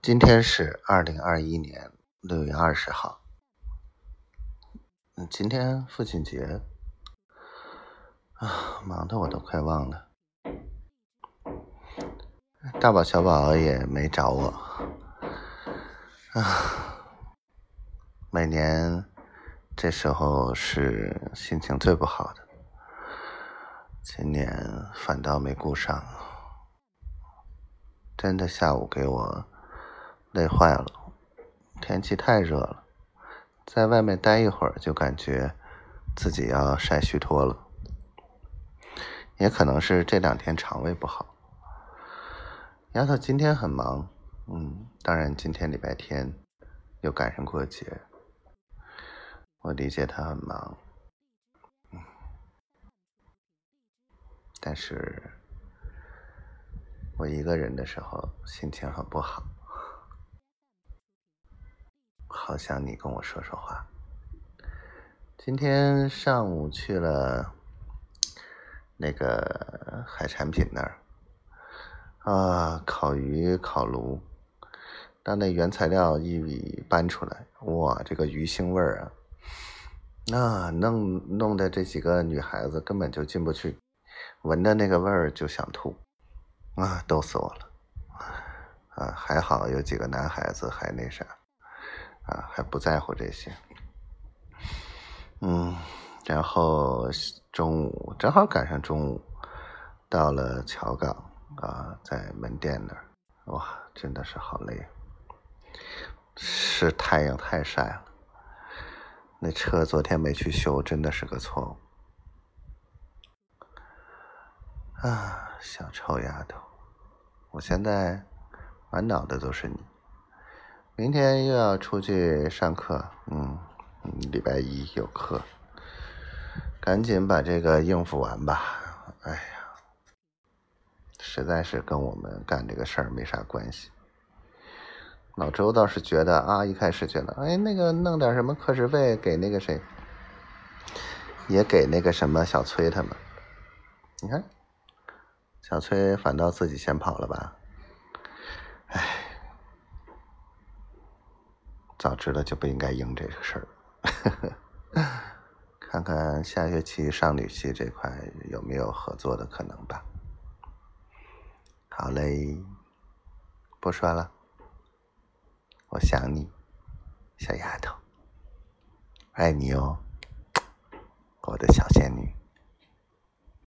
今天是二零二一年六月二十号，今天父亲节啊，忙的我都快忘了。大宝小宝也没找我啊。每年这时候是心情最不好的，今年反倒没顾上，真的下午给我。累坏了，天气太热了，在外面待一会儿就感觉自己要晒虚脱了，也可能是这两天肠胃不好。丫头今天很忙，嗯，当然今天礼拜天又赶上过节，我理解她很忙，嗯，但是我一个人的时候心情很不好。好想你跟我说说话。今天上午去了那个海产品那儿，啊，烤鱼烤炉，当那原材料一搬出来，哇，这个鱼腥味儿啊，那弄弄的这几个女孩子根本就进不去，闻着那个味儿就想吐，啊，逗死我了，啊，还好有几个男孩子还那啥。啊，还不在乎这些，嗯，然后中午正好赶上中午，到了桥港啊，在门店那儿，哇，真的是好累，是太阳太晒了，那车昨天没去修，真的是个错误，啊，小臭丫头，我现在满脑子都是你。明天又要出去上课，嗯，礼拜一有课，赶紧把这个应付完吧。哎呀，实在是跟我们干这个事儿没啥关系。老周倒是觉得啊，一开始觉得，哎，那个弄点什么课时费给那个谁，也给那个什么小崔他们。你看，小崔反倒自己先跑了吧？哎。早知道就不应该应这个事儿，看看下学期上旅系这块有没有合作的可能吧。好嘞，不说了，我想你，小丫头，爱你哦，我的小仙女。